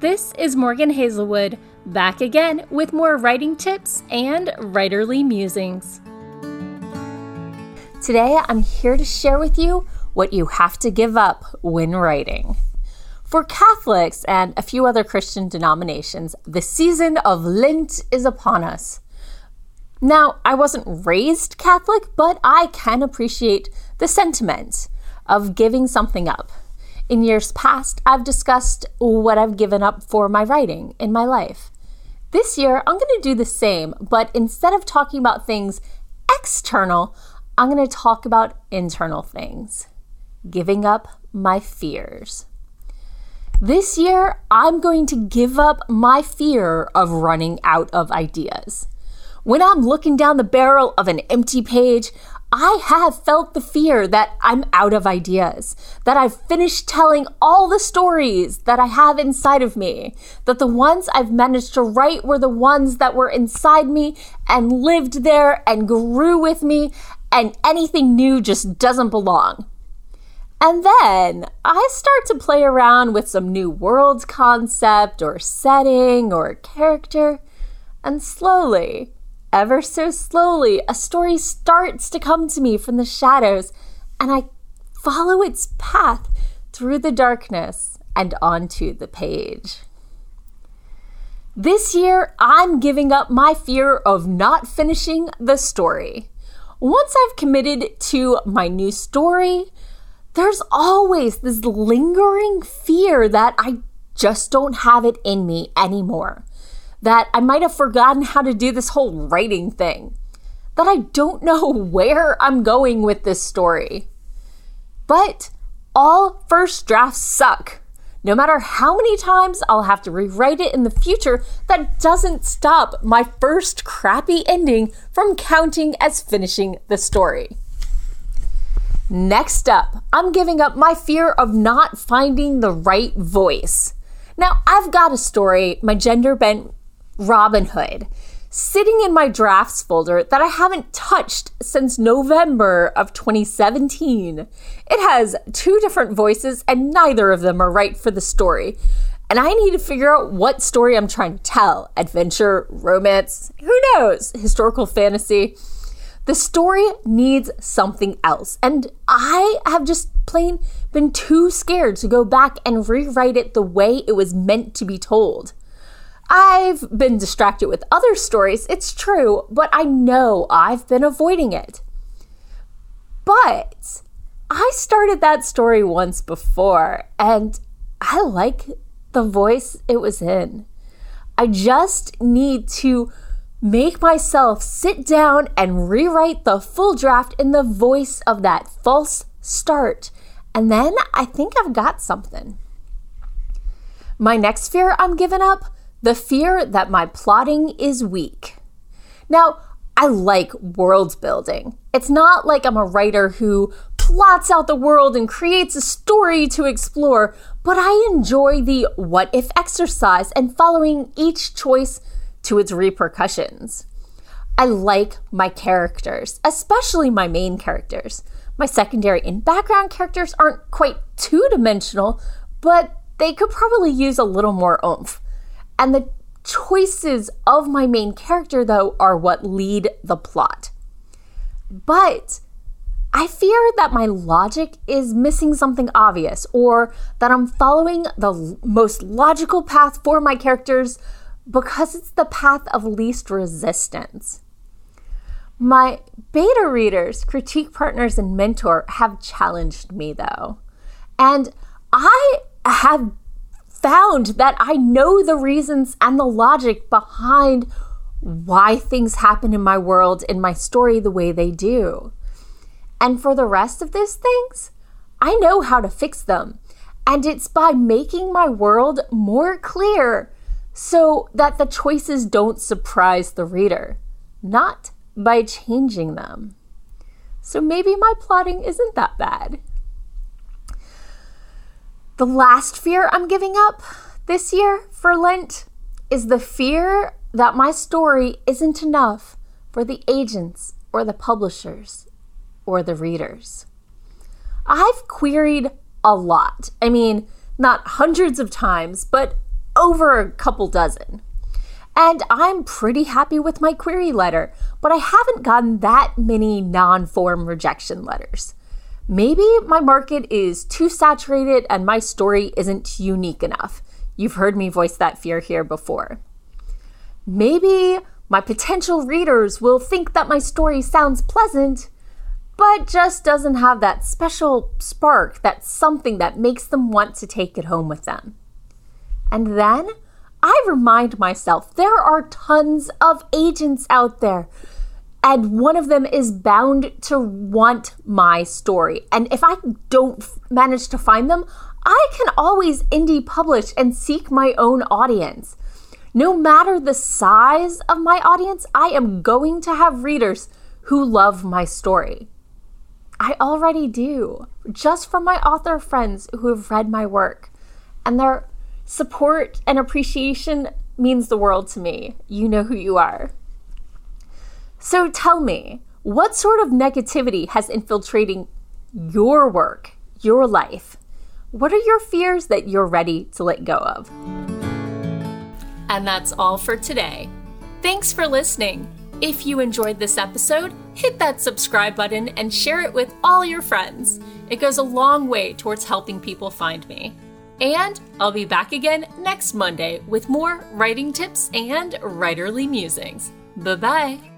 This is Morgan Hazelwood, back again with more writing tips and writerly musings. Today, I'm here to share with you what you have to give up when writing. For Catholics and a few other Christian denominations, the season of Lent is upon us. Now, I wasn't raised Catholic, but I can appreciate the sentiment of giving something up. In years past, I've discussed what I've given up for my writing in my life. This year, I'm going to do the same, but instead of talking about things external, I'm going to talk about internal things. Giving up my fears. This year, I'm going to give up my fear of running out of ideas. When I'm looking down the barrel of an empty page, I have felt the fear that I'm out of ideas, that I've finished telling all the stories that I have inside of me, that the ones I've managed to write were the ones that were inside me and lived there and grew with me, and anything new just doesn't belong. And then I start to play around with some new world concept or setting or character, and slowly, ever so slowly, a story starts to come to me from the shadows, and I follow its path through the darkness and onto the page. This year, I'm giving up my fear of not finishing the story. Once I've committed to my new story, there's always this lingering fear that I just don't have it in me anymore. That I might have forgotten how to do this whole writing thing. That I don't know where I'm going with this story. But all first drafts suck. No matter how many times I'll have to rewrite it in the future, that doesn't stop my first crappy ending from counting as finishing the story. Next up, I'm giving up my fear of not finding the right voice. Now, I've got a story, my gender bent Robin Hood, sitting in my drafts folder that I haven't touched since November of 2017. It has two different voices, and neither of them are right for the story. And I need to figure out what story I'm trying to tell adventure, romance, who knows, historical fantasy. The story needs something else. And I have just plain been too scared to go back and rewrite it the way it was meant to be told. I've been distracted with other stories, it's true, but I know I've been avoiding it. But I started that story once before, and I like the voice it was in. I just need to make myself sit down and rewrite the full draft in the voice of that false start. And then I think I've got something. My next fear I'm giving up the fear that my plotting is weak. Now, I like world building. It's not like I'm a writer who plots out the world and creates a story to explore, but I enjoy the what if exercise and following each choice to its repercussions. I like my characters, especially my main characters. My secondary and background characters aren't quite two dimensional, but they could probably use a little more oomph. And the choices of my main character, though, are what lead the plot. But I fear that my logic is missing something obvious, or that I'm following the most logical path for my characters because it's the path of least resistance. My beta readers, critique partners, and mentor have challenged me though. And I have found that I know the reasons and the logic behind why things happen in my world, in my story, the way they do. And for the rest of these things, I know how to fix them. And it's by making my world more clear so that the choices don't surprise the reader, not by changing them. So maybe my plotting isn't that bad. The last fear I'm giving up this year for Lent is the fear that my story isn't enough for the agents or the publishers or the readers. I've queried a lot. I mean, not hundreds of times, but over a couple dozen. And I'm pretty happy with my query letter, but I haven't gotten that many non form rejection letters. Maybe my market is too saturated and my story isn't unique enough. You've heard me voice that fear here before. Maybe my potential readers will think that my story sounds pleasant, but just doesn't have that special spark, that something that makes them want to take it home with them. And then I remind myself there are tons of agents out there, and one of them is bound to want my story. And if I don't manage to find them, I can always indie publish and seek my own audience. No matter the size of my audience, I am going to have readers who love my story. I already do, just from my author friends who have read my work. And their support and appreciation means the world to me. You know who you are. So tell me, what sort of negativity has infiltrating your work, your life? What are your fears that you're ready to let go of? And that's all for today. Thanks for listening. If you enjoyed this episode, hit that subscribe button and share it with all your friends. It goes a long way towards helping people find me. And I'll be back again next Monday with more writing tips and writerly musings. Bye bye.